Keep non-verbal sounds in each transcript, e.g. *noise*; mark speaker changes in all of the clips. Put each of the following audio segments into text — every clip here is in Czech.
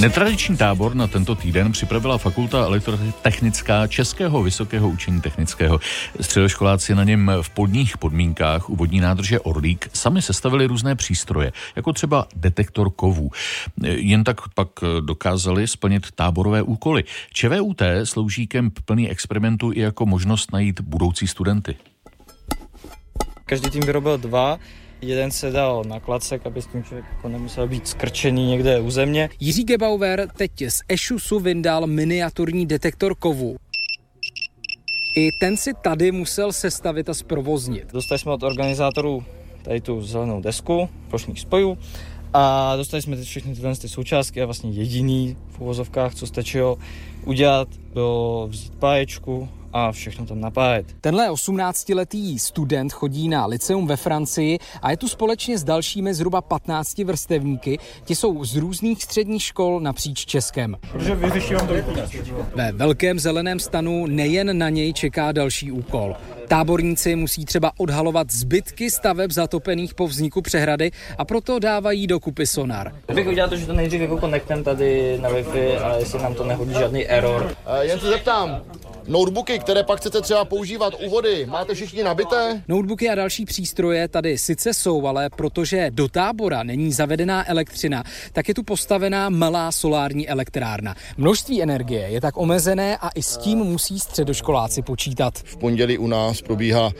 Speaker 1: Netradiční tábor na tento týden připravila Fakulta elektrotechnická Českého vysokého učení technického. Středoškoláci na něm v podních podmínkách u vodní nádrže Orlík sami sestavili různé přístroje, jako třeba detektor kovů. Jen tak pak dokázali splnit táborové úkoly. ČVUT slouží kemp plný experimentu i jako možnost najít budoucí studenty.
Speaker 2: Každý tým vyrobil dva Jeden se dal na klacek, aby s tím člověk jako nemusel být skrčený někde u země.
Speaker 3: Jiří Gebauer teď z Ešusu vyndal miniaturní detektor kovu. I ten si tady musel sestavit a zprovoznit.
Speaker 2: Dostali jsme od organizátorů tady tu zelenou desku plošných spojů a dostali jsme teď všechny tyhle ty součástky a vlastně jediný v uvozovkách, co stačilo udělat, bylo vzít páječku, a všechno tam napájet.
Speaker 3: Tenhle 18-letý student chodí na liceum ve Francii a je tu společně s dalšími zhruba 15 vrstevníky. Ti jsou z různých středních škol napříč Českem.
Speaker 2: Protože vyřeším to
Speaker 3: Ve velkém zeleném stanu nejen na něj čeká další úkol. Táborníci musí třeba odhalovat zbytky staveb zatopených po vzniku přehrady a proto dávají dokupy sonar.
Speaker 2: Bych udělal to, že to nejdřív jako konektem tady na Wi-Fi, ale jestli nám to nehodí žádný error.
Speaker 4: Uh, jen se zeptám, Notebooky, které pak chcete třeba používat u vody, máte všichni nabité?
Speaker 3: Notebooky a další přístroje tady sice jsou, ale protože do tábora není zavedená elektřina, tak je tu postavená malá solární elektrárna. Množství energie je tak omezené a i s tím musí středoškoláci počítat.
Speaker 4: V pondělí u nás probíhá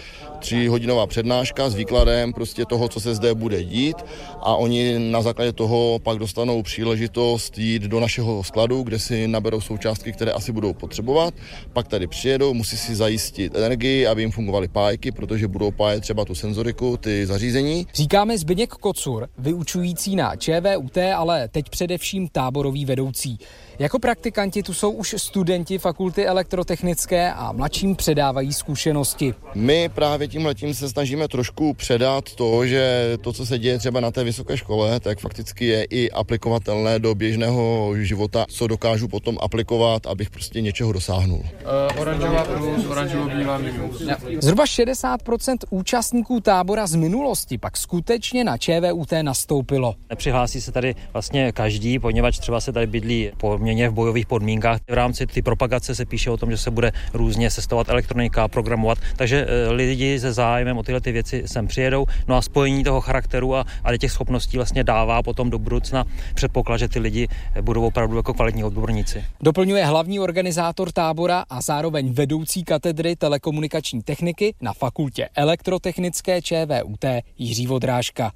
Speaker 4: tříhodinová přednáška s výkladem prostě toho, co se zde bude dít a oni na základě toho pak dostanou příležitost jít do našeho skladu, kde si naberou součástky, které asi budou potřebovat. Pak tady přijedou, musí si zajistit energii, aby jim fungovaly pájky, protože budou pájet třeba tu senzoriku, ty zařízení.
Speaker 3: Říkáme Zbyněk Kocur, vyučující na ČVUT, ale teď především táborový vedoucí. Jako praktikanti tu jsou už studenti fakulty elektrotechnické a mladším předávají zkušenosti.
Speaker 4: My právě tím letím se snažíme trošku předat to, že to, co se děje třeba na té vysoké škole, tak fakticky je i aplikovatelné do běžného života, co dokážu potom aplikovat, abych prostě něčeho dosáhnul.
Speaker 5: Uh, oranžová plus, oranžovo-bílá minus.
Speaker 3: Zhruba 60% účastníků tábora z minulosti pak skutečně na ČVUT nastoupilo.
Speaker 6: Nepřihlásí se tady vlastně každý, poněvadž třeba se tady bydlí poměrně v bojových podmínkách. V rámci ty propagace se píše o tom, že se bude různě sestavovat elektronika, programovat, takže eh, lidi se zájmem o tyhle ty věci sem přijedou. No a spojení toho charakteru a, a těch schopností vlastně dává potom do budoucna předpoklad, že ty lidi budou opravdu jako kvalitní odborníci.
Speaker 3: Doplňuje hlavní organizátor tábora a zároveň vedoucí katedry telekomunikační techniky na fakultě elektrotechnické ČVUT Jiří Vodrážka.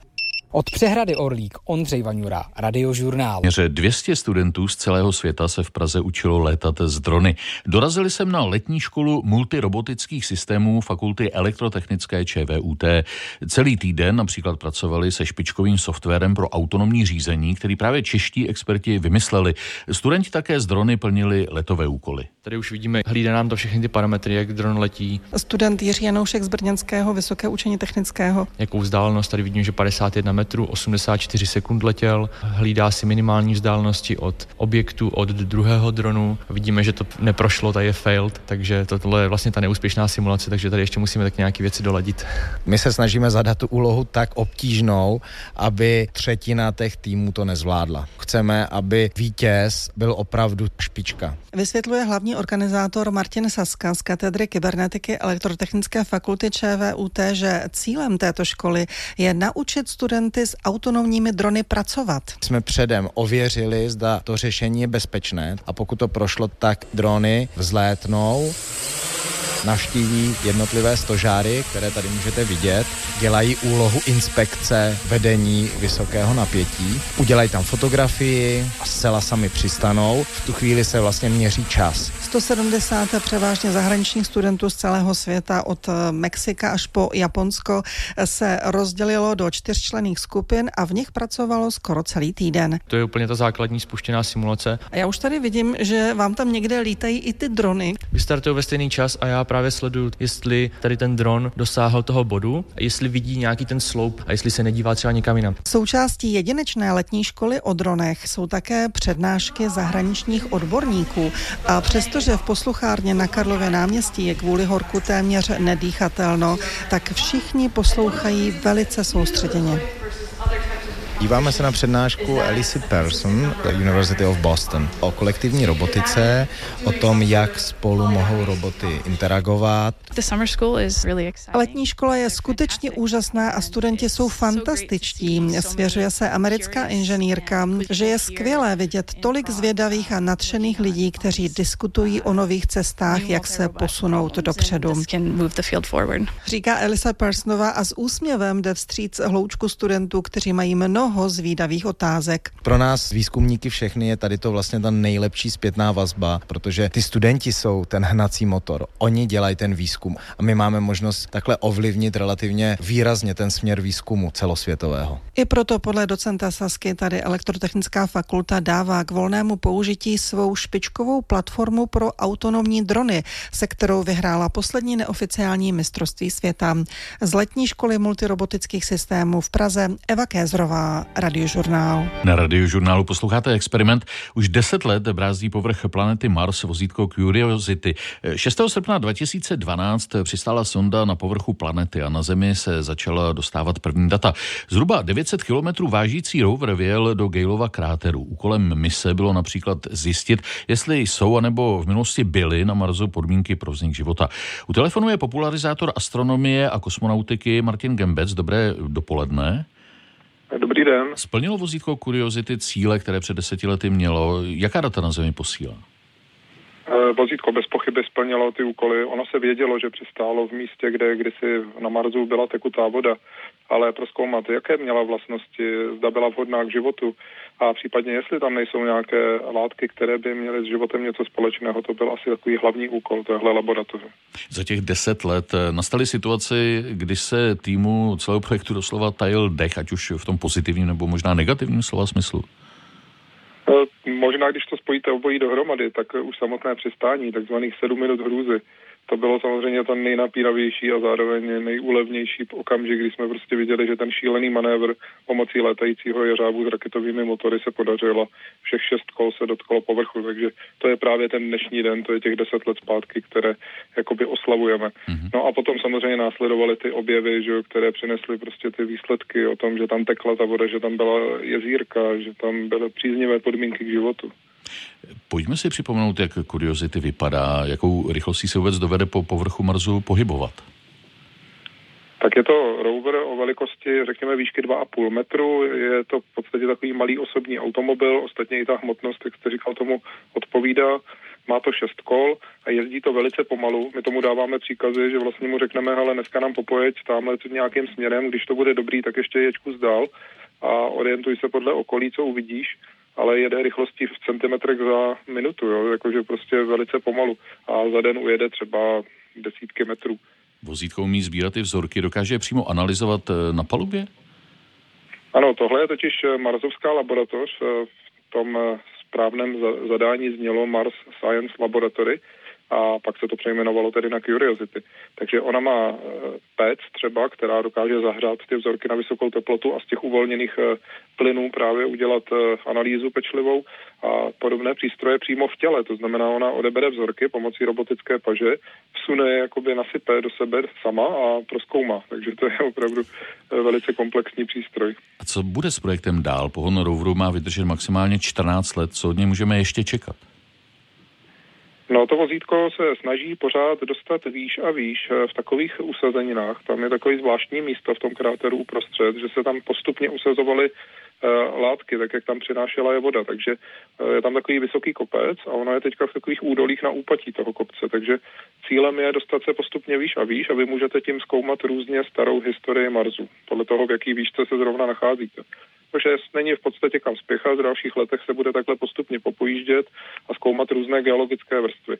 Speaker 3: Od přehrady Orlík Ondřej Vaňura, Radiožurnál.
Speaker 1: Měře 200 studentů z celého světa se v Praze učilo létat z drony. Dorazili jsem na letní školu multirobotických systémů Fakulty elektrotechnické ČVUT. Celý týden například pracovali se špičkovým softwarem pro autonomní řízení, který právě čeští experti vymysleli. Studenti také z drony plnili letové úkoly.
Speaker 5: Tady už vidíme, hlídá nám to všechny ty parametry, jak dron letí.
Speaker 7: Student Jiří Janoušek z Brněnského Vysoké učení technického.
Speaker 5: Jakou vzdálenost, tady vidím, že 51 metrů, 84 sekund letěl. Hlídá si minimální vzdálenosti od objektu, od druhého dronu. Vidíme, že to neprošlo, tady je failed, takže tohle je vlastně ta neúspěšná simulace, takže tady ještě musíme tak nějaké věci doladit.
Speaker 8: My se snažíme zadat tu úlohu tak obtížnou, aby třetina těch týmů to nezvládla. Chceme, aby vítěz byl opravdu špička.
Speaker 7: Vysvětluje hlavní organizátor Martin Saska z katedry kybernetiky Elektrotechnické fakulty ČVUT, že cílem této školy je naučit studenty s autonomními drony pracovat.
Speaker 8: Jsme předem ověřili, zda to řešení je bezpečné a pokud to prošlo, tak drony vzlétnou navštíví jednotlivé stožáry, které tady můžete vidět, dělají úlohu inspekce vedení vysokého napětí, udělají tam fotografii a zcela sami přistanou. V tu chvíli se vlastně měří čas.
Speaker 7: 170 převážně zahraničních studentů z celého světa od Mexika až po Japonsko se rozdělilo do čtyřčlených skupin a v nich pracovalo skoro celý týden.
Speaker 5: To je úplně ta základní spuštěná simulace.
Speaker 7: A já už tady vidím, že vám tam někde lítají i ty drony.
Speaker 5: Vystartují ve stejný čas a já právě sleduju, jestli tady ten dron dosáhl toho bodu, jestli vidí nějaký ten sloup a jestli se nedívá třeba někam jinam.
Speaker 7: Součástí jedinečné letní školy o dronech jsou také přednášky zahraničních odborníků a přestože v posluchárně na Karlově náměstí je kvůli horku téměř nedýchatelno, tak všichni poslouchají velice soustředěně.
Speaker 8: Díváme se na přednášku Alice Person University of Boston o kolektivní robotice, o tom, jak spolu mohou roboty interagovat.
Speaker 7: Letní škola je skutečně úžasná a studenti jsou fantastičtí. Svěřuje se americká inženýrka, že je skvělé vidět tolik zvědavých a nadšených lidí, kteří diskutují o nových cestách, jak se posunout dopředu. Říká Elisa Personová a s úsměvem jde vstříc hloučku studentů, kteří mají mnoho zvídavých otázek.
Speaker 8: Pro nás výzkumníky všechny je tady to vlastně ta nejlepší zpětná vazba, protože ty studenti jsou ten hnací motor. Oni dělají ten výzkum a my máme možnost takhle ovlivnit relativně výrazně ten směr výzkumu celosvětového.
Speaker 7: I proto podle docenta Sasky tady elektrotechnická fakulta dává k volnému použití svou špičkovou platformu pro autonomní drony, se kterou vyhrála poslední neoficiální mistrovství světa. Z letní školy multirobotických systémů v Praze Eva Kézrová, Radiožurnál.
Speaker 1: Na Radiožurnálu posloucháte experiment. Už deset let brázdí povrch planety Mars vozítko Curiosity. 6. srpna 2012 přistála sonda na povrchu planety a na Zemi se začala dostávat první data. Zhruba 900 kilometrů vážící rover vyjel do Galova kráteru. Úkolem mise bylo například zjistit, jestli jsou anebo v minulosti byly na Marsu podmínky pro vznik života. U telefonu je popularizátor astronomie a kosmonautiky Martin Gembec. Dobré dopoledne.
Speaker 9: Dobrý den.
Speaker 1: Splnilo vozítko Curiosity cíle, které před deseti lety mělo. Jaká data na Zemi posílá?
Speaker 9: Eh, vozítko bez pochyby splnilo ty úkoly. Ono se vědělo, že přistálo v místě, kde kdysi na Marsu byla tekutá voda, ale proskoumat, jaké měla vlastnosti, zda byla vhodná k životu a případně jestli tam nejsou nějaké látky, které by měly s životem něco společného, to byl asi takový hlavní úkol téhle laboratoře.
Speaker 1: Za těch deset let eh, nastaly situaci, kdy se týmu celého projektu doslova tajil dech, ať už v tom pozitivním nebo možná negativním slova smyslu?
Speaker 9: Eh, možná, když to spojíte obojí dohromady, tak už samotné přistání, takzvaných sedm minut hrůzy, to bylo samozřejmě ten nejnapínavější a zároveň nejúlevnější okamžik, kdy jsme prostě viděli, že ten šílený manévr pomocí létajícího jeřábu s raketovými motory se podařilo. Všech šest kol se dotklo povrchu, takže to je právě ten dnešní den, to je těch deset let zpátky, které jakoby oslavujeme. Mm-hmm. No a potom samozřejmě následovaly ty objevy, že, které přinesly prostě ty výsledky o tom, že tam tekla ta voda, že tam byla jezírka, že tam byly příznivé podmínky k životu.
Speaker 1: Pojďme si připomenout, jak kuriozity vypadá, jakou rychlostí se vůbec dovede po povrchu Marsu pohybovat.
Speaker 9: Tak je to rover o velikosti, řekněme, výšky 2,5 metru. Je to v podstatě takový malý osobní automobil, ostatně i ta hmotnost, jak jste říkal, tomu odpovídá. Má to šest kol a jezdí to velice pomalu. My tomu dáváme příkazy, že vlastně mu řekneme, ale dneska nám popojeď tamhle nějakým směrem, když to bude dobrý, tak ještě jeď kus dál a orientuj se podle okolí, co uvidíš ale jede rychlostí v centimetrech za minutu, jo, jakože prostě velice pomalu a za den ujede třeba desítky metrů.
Speaker 1: Vozítko umí sbírat ty vzorky, dokáže je přímo analyzovat eh, na palubě?
Speaker 9: Ano, tohle je totiž eh, Marsovská laboratoř. Eh, v tom správném zadání znělo Mars Science Laboratory a pak se to přejmenovalo tedy na Curiosity. Takže ona má e, PEC třeba, která dokáže zahřát ty vzorky na vysokou teplotu a z těch uvolněných e, plynů právě udělat e, analýzu pečlivou a podobné přístroje přímo v těle. To znamená, ona odebere vzorky pomocí robotické paže, vsune je jakoby nasype do sebe sama a proskoumá. Takže to je opravdu velice komplexní přístroj.
Speaker 1: A co bude s projektem dál? Pohon roveru má vydržet maximálně 14 let. Co od něj můžeme ještě čekat?
Speaker 9: No to vozítko se snaží pořád dostat výš a výš eh, v takových usazeninách. Tam je takový zvláštní místo v tom kráteru uprostřed, že se tam postupně usazovaly uh, látky, tak jak tam přinášela je voda. Takže uh, je tam takový vysoký kopec a ona je teďka v takových údolích na úpatí toho kopce. Takže cílem je dostat se postupně výš a výš a vy můžete tím zkoumat různě starou historii Marsu, podle toho, v jaký výšce se zrovna nacházíte protože není v podstatě kam spěchat. V dalších letech se bude takhle postupně popojíždět a zkoumat různé geologické vrstvy.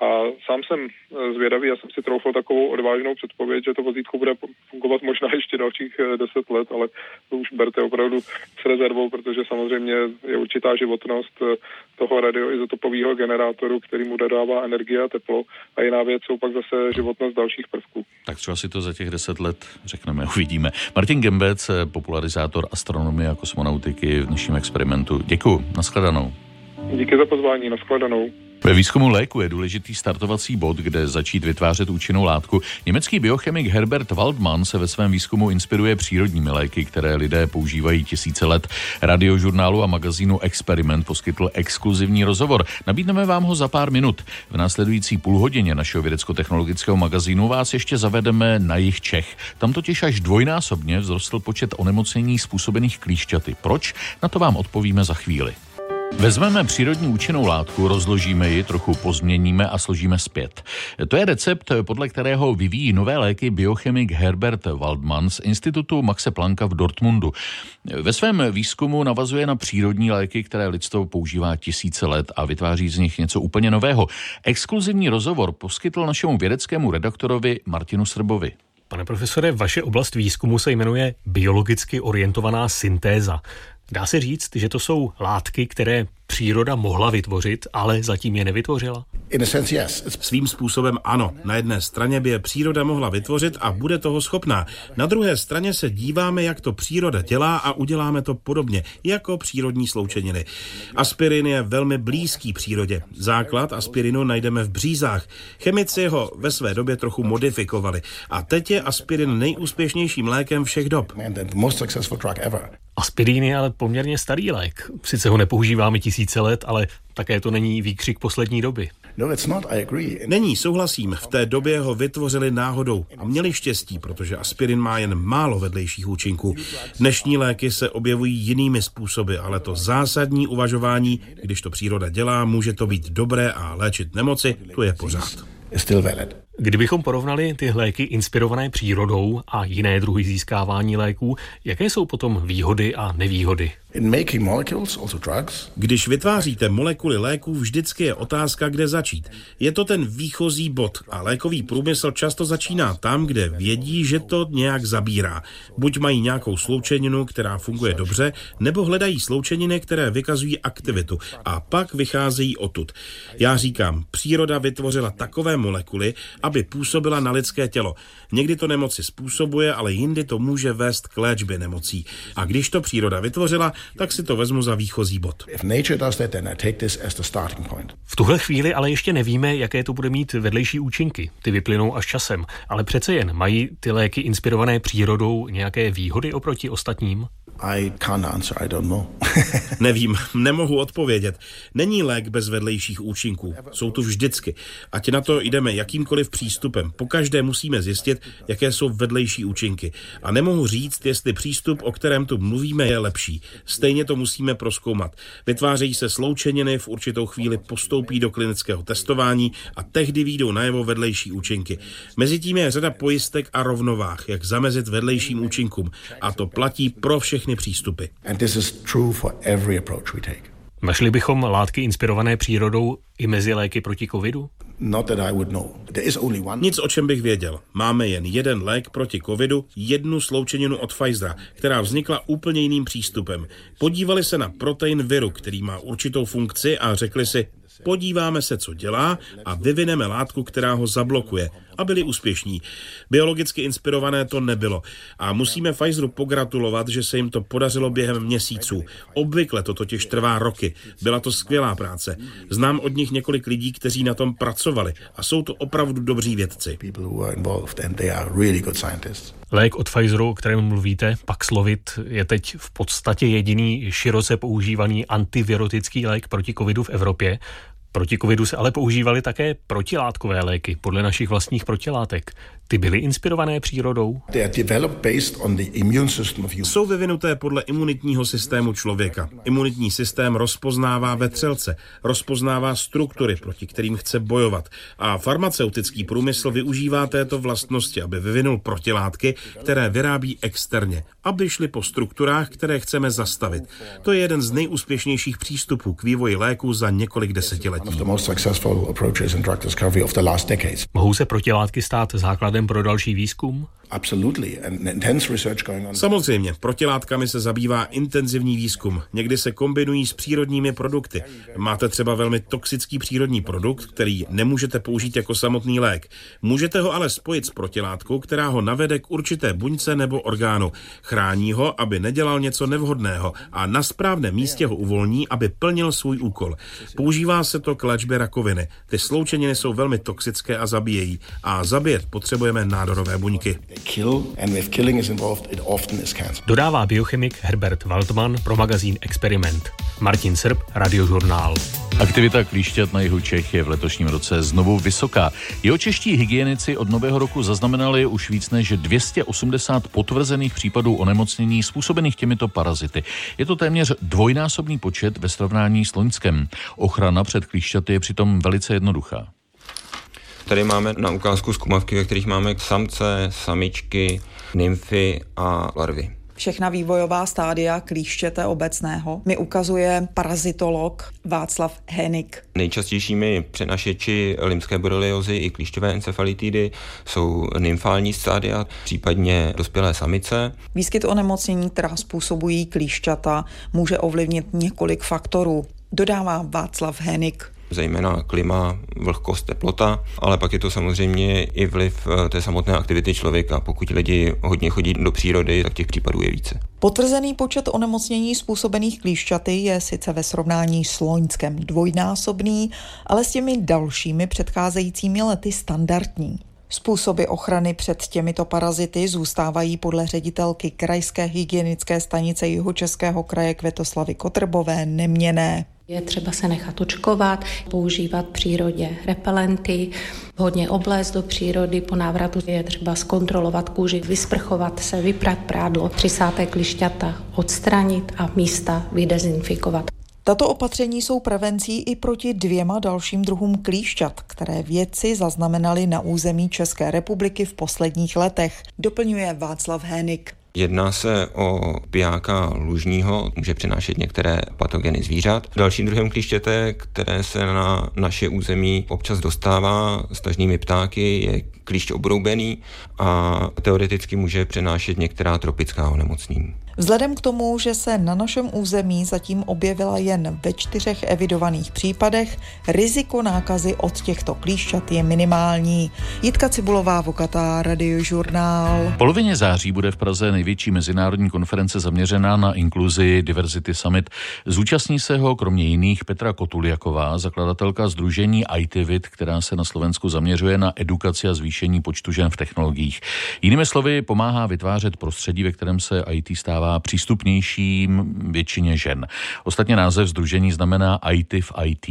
Speaker 9: A sám jsem eh, zvědavý, já jsem si troufl takovou odvážnou předpověď, že to vozítko bude fungovat možná ještě dalších eh, deset let, ale to už berte opravdu s rezervou, protože samozřejmě je určitá životnost eh, toho radioizotopového generátoru, který mu dodává energie a teplo a jiná věc jsou pak zase životnost dalších prvků.
Speaker 1: Tak třeba si to za těch deset let řekneme, *laughs* uvidíme. Martin Gembec, popularizátor astronomie a kosmonautiky v dnešním experimentu. Děkuji, nashledanou.
Speaker 9: Díky za pozvání, nashledanou.
Speaker 1: Ve výzkumu léku je důležitý startovací bod, kde začít vytvářet účinnou látku. Německý biochemik Herbert Waldman se ve svém výzkumu inspiruje přírodními léky, které lidé používají tisíce let. Radiožurnálu a magazínu Experiment poskytl exkluzivní rozhovor. Nabídneme vám ho za pár minut. V následující půlhodině našeho vědecko-technologického magazínu vás ještě zavedeme na jich Čech. Tam totiž až dvojnásobně vzrostl počet onemocnění způsobených klíšťaty. Proč? Na to vám odpovíme za chvíli. Vezmeme přírodní účinnou látku, rozložíme ji, trochu pozměníme a složíme zpět. To je recept, podle kterého vyvíjí nové léky biochemik Herbert Waldman z Institutu Maxe Plancka v Dortmundu. Ve svém výzkumu navazuje na přírodní léky, které lidstvo používá tisíce let a vytváří z nich něco úplně nového. Exkluzivní rozhovor poskytl našemu vědeckému redaktorovi Martinu Srbovi.
Speaker 10: Pane profesore, vaše oblast výzkumu se jmenuje biologicky orientovaná syntéza. Dá se říct, že to jsou látky, které příroda mohla vytvořit, ale zatím je nevytvořila?
Speaker 11: Svým způsobem ano. Na jedné straně by je příroda mohla vytvořit a bude toho schopná. Na druhé straně se díváme, jak to příroda dělá a uděláme to podobně, jako přírodní sloučeniny. Aspirin je velmi blízký přírodě. Základ aspirinu najdeme v břízách. Chemici ho ve své době trochu modifikovali. A teď je aspirin nejúspěšnějším lékem všech dob.
Speaker 10: Aspirin je ale poměrně starý lék. Sice ho nepoužíváme tisíce let, ale také to není výkřik poslední doby.
Speaker 11: No, it's not, I agree. Není, souhlasím. V té době ho vytvořili náhodou a měli štěstí, protože aspirin má jen málo vedlejších účinků. Dnešní léky se objevují jinými způsoby, ale to zásadní uvažování, když to příroda dělá, může to být dobré a léčit nemoci, to je pořád.
Speaker 10: Still valid. Kdybychom porovnali ty léky inspirované přírodou a jiné druhy získávání léků, jaké jsou potom výhody a nevýhody?
Speaker 11: Když vytváříte molekuly léků, vždycky je otázka, kde začít. Je to ten výchozí bod a lékový průmysl často začíná tam, kde vědí, že to nějak zabírá. Buď mají nějakou sloučeninu, která funguje dobře, nebo hledají sloučeniny, které vykazují aktivitu a pak vycházejí odtud. Já říkám, příroda vytvořila takové molekuly, aby působila na lidské tělo. Někdy to nemoci způsobuje, ale jindy to může vést k léčbě nemocí. A když to příroda vytvořila, tak si to vezmu za výchozí bod.
Speaker 10: V tuhle chvíli ale ještě nevíme, jaké to bude mít vedlejší účinky. Ty vyplynou až časem. Ale přece jen mají ty léky inspirované přírodou nějaké výhody oproti ostatním?
Speaker 11: I can't answer, I don't know. *laughs* Nevím, nemohu odpovědět. Není lék bez vedlejších účinků. Jsou tu vždycky. Ať na to jdeme jakýmkoliv přístupem. Pokaždé musíme zjistit, jaké jsou vedlejší účinky. A nemohu říct, jestli přístup, o kterém tu mluvíme, je lepší. Stejně to musíme proskoumat. Vytvářejí se sloučeniny, v určitou chvíli postoupí do klinického testování a tehdy výjdou najevo vedlejší účinky. Mezitím je řada pojistek a rovnovách, jak zamezit vedlejším účinkům. A to platí pro všechny všechny přístupy.
Speaker 10: Našli bychom látky inspirované přírodou i mezi léky proti covidu?
Speaker 11: Not that I would know. There is only one. Nic, o čem bych věděl. Máme jen jeden lék proti covidu, jednu sloučeninu od Pfizera, která vznikla úplně jiným přístupem. Podívali se na protein viru, který má určitou funkci a řekli si, podíváme se, co dělá a vyvineme látku, která ho zablokuje a byli úspěšní. Biologicky inspirované to nebylo a musíme Pfizeru pogratulovat, že se jim to podařilo během měsíců. Obvykle to totiž trvá roky. Byla to skvělá práce. Znám od nich několik lidí, kteří na tom pracovali a jsou to opravdu dobří vědci.
Speaker 10: Lék od Pfizeru, o kterém mluvíte, Paxlovid, je teď v podstatě jediný široce používaný antivirotický lék proti covidu v Evropě. Proti covidu se ale používaly také protilátkové léky podle našich vlastních protilátek. Ty byly inspirované přírodou?
Speaker 11: Jsou vyvinuté podle imunitního systému člověka. Imunitní systém rozpoznává vetřelce, rozpoznává struktury, proti kterým chce bojovat. A farmaceutický průmysl využívá této vlastnosti, aby vyvinul protilátky, které vyrábí externě, aby šly po strukturách, které chceme zastavit. To je jeden z nejúspěšnějších přístupů k vývoji léku za několik desetiletí.
Speaker 10: Mohou se protilátky stát základem pro další výzkum?
Speaker 11: Samozřejmě, protilátkami se zabývá intenzivní výzkum. Někdy se kombinují s přírodními produkty. Máte třeba velmi toxický přírodní produkt, který nemůžete použít jako samotný lék. Můžete ho ale spojit s protilátkou, která ho navede k určité buňce nebo orgánu. Chrání ho, aby nedělal něco nevhodného a na správném místě ho uvolní, aby plnil svůj úkol. Používá se to k léčbě rakoviny. Ty sloučeniny jsou velmi toxické a zabíjejí. A zabít potřebujeme nádorové buňky.
Speaker 10: Dodává biochemik Herbert Waldman pro magazín Experiment. Martin Srb, Radiožurnál.
Speaker 1: Aktivita klíšťat na jihu Čech je v letošním roce znovu vysoká. Jeho čeští hygienici od nového roku zaznamenali už víc než 280 potvrzených případů onemocnění způsobených těmito parazity. Je to téměř dvojnásobný počet ve srovnání s Loňskem. Ochrana před klíšťaty je přitom velice jednoduchá.
Speaker 12: Tady máme na ukázku zkumavky, ve kterých máme samce, samičky, nymfy a larvy.
Speaker 13: Všechna vývojová stádia klíštěte obecného mi ukazuje parazitolog Václav Henik.
Speaker 12: Nejčastějšími přenašeči limské boreliozy i klíšťové encefalitidy jsou nymfální stádia, případně dospělé samice.
Speaker 13: Výskyt onemocnění, která způsobují klíšťata, může ovlivnit několik faktorů, dodává Václav Henik
Speaker 12: zejména klima, vlhkost, teplota, ale pak je to samozřejmě i vliv eh, té samotné aktivity člověka. Pokud lidi hodně chodí do přírody, tak těch případů je více.
Speaker 13: Potvrzený počet onemocnění způsobených klíšťaty je sice ve srovnání s loňskem dvojnásobný, ale s těmi dalšími předcházejícími lety standardní. Způsoby ochrany před těmito parazity zůstávají podle ředitelky Krajské hygienické stanice Jihočeského kraje Kvetoslavy Kotrbové neměné.
Speaker 14: Je třeba se nechat očkovat, používat v přírodě repelenty, hodně oblézt do přírody, po návratu je třeba zkontrolovat kůži, vysprchovat se, vyprat prádlo, přisáté klišťata odstranit a místa vydezinfikovat.
Speaker 13: Tato opatření jsou prevencí i proti dvěma dalším druhům klíšťat, které vědci zaznamenali na území České republiky v posledních letech, doplňuje Václav Hénik.
Speaker 12: Jedná se o pijáka lužního, může přinášet některé patogeny zvířat. Dalším druhem klíštěte, které se na naše území občas dostává s tažnými ptáky, je klíšť obroubený a teoreticky může přenášet některá tropická onemocnění.
Speaker 13: Vzhledem k tomu, že se na našem území zatím objevila jen ve čtyřech evidovaných případech, riziko nákazy od těchto klíšťat je minimální. Jitka Cibulová, Vokatá, Radiožurnál.
Speaker 1: V polovině září bude v Praze největší mezinárodní konference zaměřená na inkluzi Diversity Summit. Zúčastní se ho kromě jiných Petra Kotuliaková, zakladatelka Združení ITVIT, která se na Slovensku zaměřuje na edukaci a zvýšení počtu žen v technologiích. Jinými slovy, pomáhá vytvářet prostředí, ve kterém se IT stává stává přístupnějším většině žen. Ostatně název združení znamená IT v IT.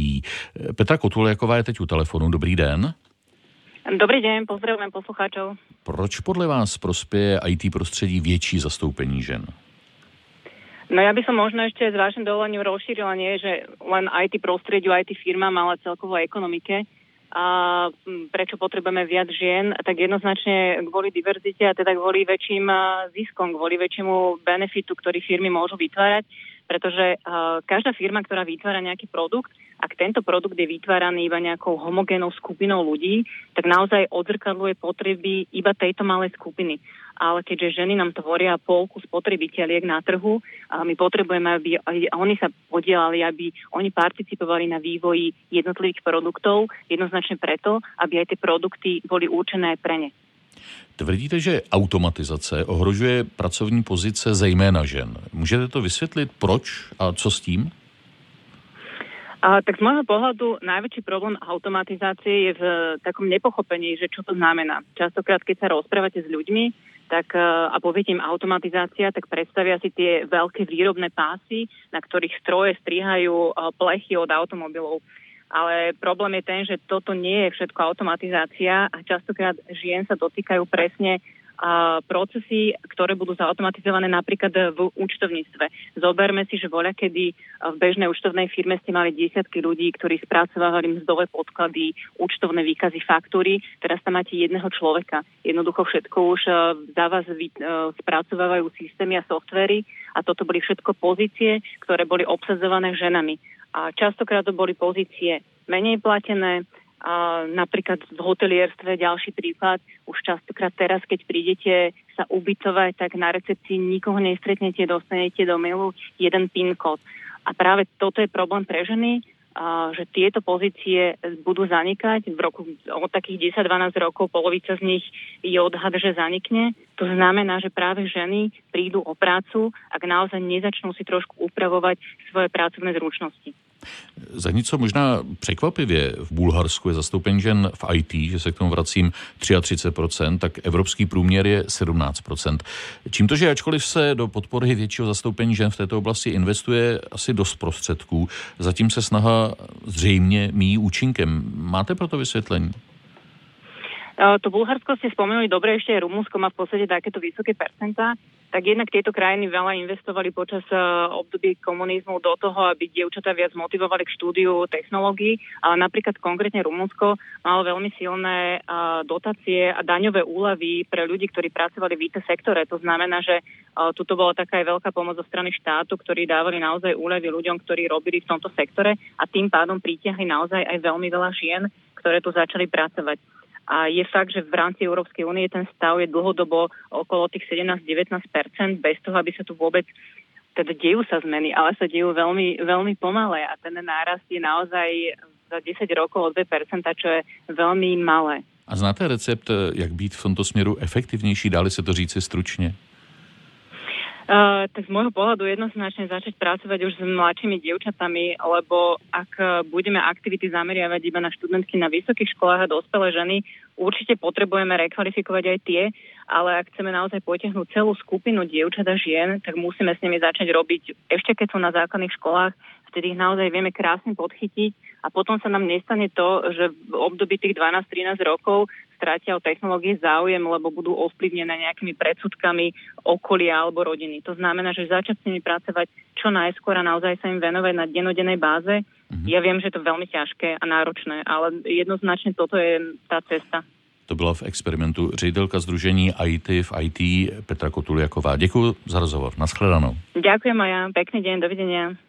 Speaker 1: Petra Kotuljaková je teď u telefonu. Dobrý den.
Speaker 15: Dobrý den, pozdravujem poslucháčov.
Speaker 1: Proč podle vás prospěje IT prostředí větší zastoupení žen?
Speaker 15: No ja by som možno ešte s vašim dovolením rozšírila nie, že len IT prostrediu, IT firmám, ale celkovo ekonomike a prečo potrebujeme viac žien, tak jednoznačne kvôli diverzite a teda kvôli väčším ziskom, kvôli väčšiemu benefitu, ktorý firmy môžu vytvárať, pretože každá firma, ktorá vytvára nejaký produkt, ak tento produkt je vytváraný iba nejakou homogénou skupinou ľudí, tak naozaj odzrkadluje potreby iba tejto malej skupiny ale keďže ženy nám tvoria polku spotrebiteľiek na trhu, a my potrebujeme, aby oni sa podielali, aby oni participovali na vývoji jednotlivých produktov, jednoznačne preto, aby aj tie produkty boli určené pre ne.
Speaker 1: Tvrdíte, že automatizace ohrožuje pracovní pozice zejména žen. Můžete to vysvětlit, proč a co s tím?
Speaker 15: A, tak z môjho pohľadu najväčší problém automatizácie je v takom nepochopení, že čo to znamená. Častokrát, keď sa rozprávate s ľuďmi, tak e, a poviete im automatizácia, tak predstavia si tie veľké výrobné pásy, na ktorých stroje strihajú e, plechy od automobilov. Ale problém je ten, že toto nie je všetko automatizácia a častokrát žien sa dotýkajú presne procesy, ktoré budú zautomatizované napríklad v účtovníctve. Zoberme si, že voľa kedy v bežnej účtovnej firme ste mali desiatky ľudí, ktorí spracovávali mzdové podklady, účtovné výkazy, faktúry. Teraz tam máte jedného človeka. Jednoducho všetko už e, za vás uh, spracovávajú systémy a softvery a toto boli všetko pozície, ktoré boli obsadzované ženami. A častokrát to boli pozície menej platené, A napríklad v hotelierstve, ďalší príklad, už častokrát teraz, keď prídete sa ubytovať, tak na recepcii nikoho nestretnete, dostanete do mailu jeden PIN kód. A práve toto je problém pre ženy, že tieto pozície budú zanikať. V roku od takých 10-12 rokov polovica z nich je odhad, že zanikne. To znamená, že práve ženy prídu o prácu, ak naozaj nezačnú si trošku upravovať svoje pracovné zručnosti.
Speaker 1: Za něco možná překvapivě v Bulharsku je zastoupení žen v IT, že se k tomu vracím 33%, tak evropský průměr je 17%. Čím to, že ačkoliv se do podpory většího zastoupení žen v této oblasti investuje asi dost prostředků, zatím se snaha zřejmě míjí účinkem. Máte pro to vysvětlení?
Speaker 15: To Bulharsko ste spomenuli dobre, ešte aj Rumunsko má v podstate takéto vysoké percentá tak jednak tieto krajiny veľa investovali počas uh, období komunizmu do toho, aby dievčatá viac motivovali k štúdiu technológií, ale napríklad konkrétne Rumunsko malo veľmi silné uh, dotácie a daňové úlavy pre ľudí, ktorí pracovali v IT sektore. To znamená, že tuto bola taká aj veľká pomoc zo strany štátu, ktorí dávali naozaj úlevy ľuďom, ktorí robili v tomto sektore a tým pádom pritiahli naozaj aj veľmi veľa žien, ktoré tu začali pracovať. A je fakt, že v rámci Európskej únie ten stav je dlhodobo okolo tých 17-19% bez toho, aby sa tu vôbec teda dejú sa zmeny, ale sa dejú veľmi, veľmi pomalé a ten nárast je naozaj za 10 rokov o 2% čo je veľmi malé.
Speaker 1: A znáte recept, jak být v tomto směru efektivnější? Dali se to říci stručně?
Speaker 15: Uh, tak z môjho pohľadu jednoznačne začať pracovať už s mladšími dievčatami, lebo ak eh, budeme aktivity zameriavať iba na študentky na vysokých školách a dospelé ženy, určite potrebujeme rekvalifikovať aj tie, ale ak chceme naozaj potiahnuť celú skupinu dievčat a žien, tak musíme s nimi začať robiť ešte keď sú na základných školách, vtedy ich naozaj vieme krásne podchytiť a potom sa nám nestane to, že v období tých 12-13 rokov strátia o technológie záujem, lebo budú ovplyvnené nejakými predsudkami okolia alebo rodiny. To znamená, že začať s nimi pracovať čo najskôr a naozaj sa im venovať na denodennej báze. Mm-hmm. Ja viem, že je to veľmi ťažké a náročné, ale jednoznačne toto je tá cesta.
Speaker 1: To byla v experimentu ředitelka Združení IT v IT Petra Kotuliaková. Děkuji za rozhovor. Naschledanou.
Speaker 15: Ďakujem a ja. Pekný deň. Dovidenia.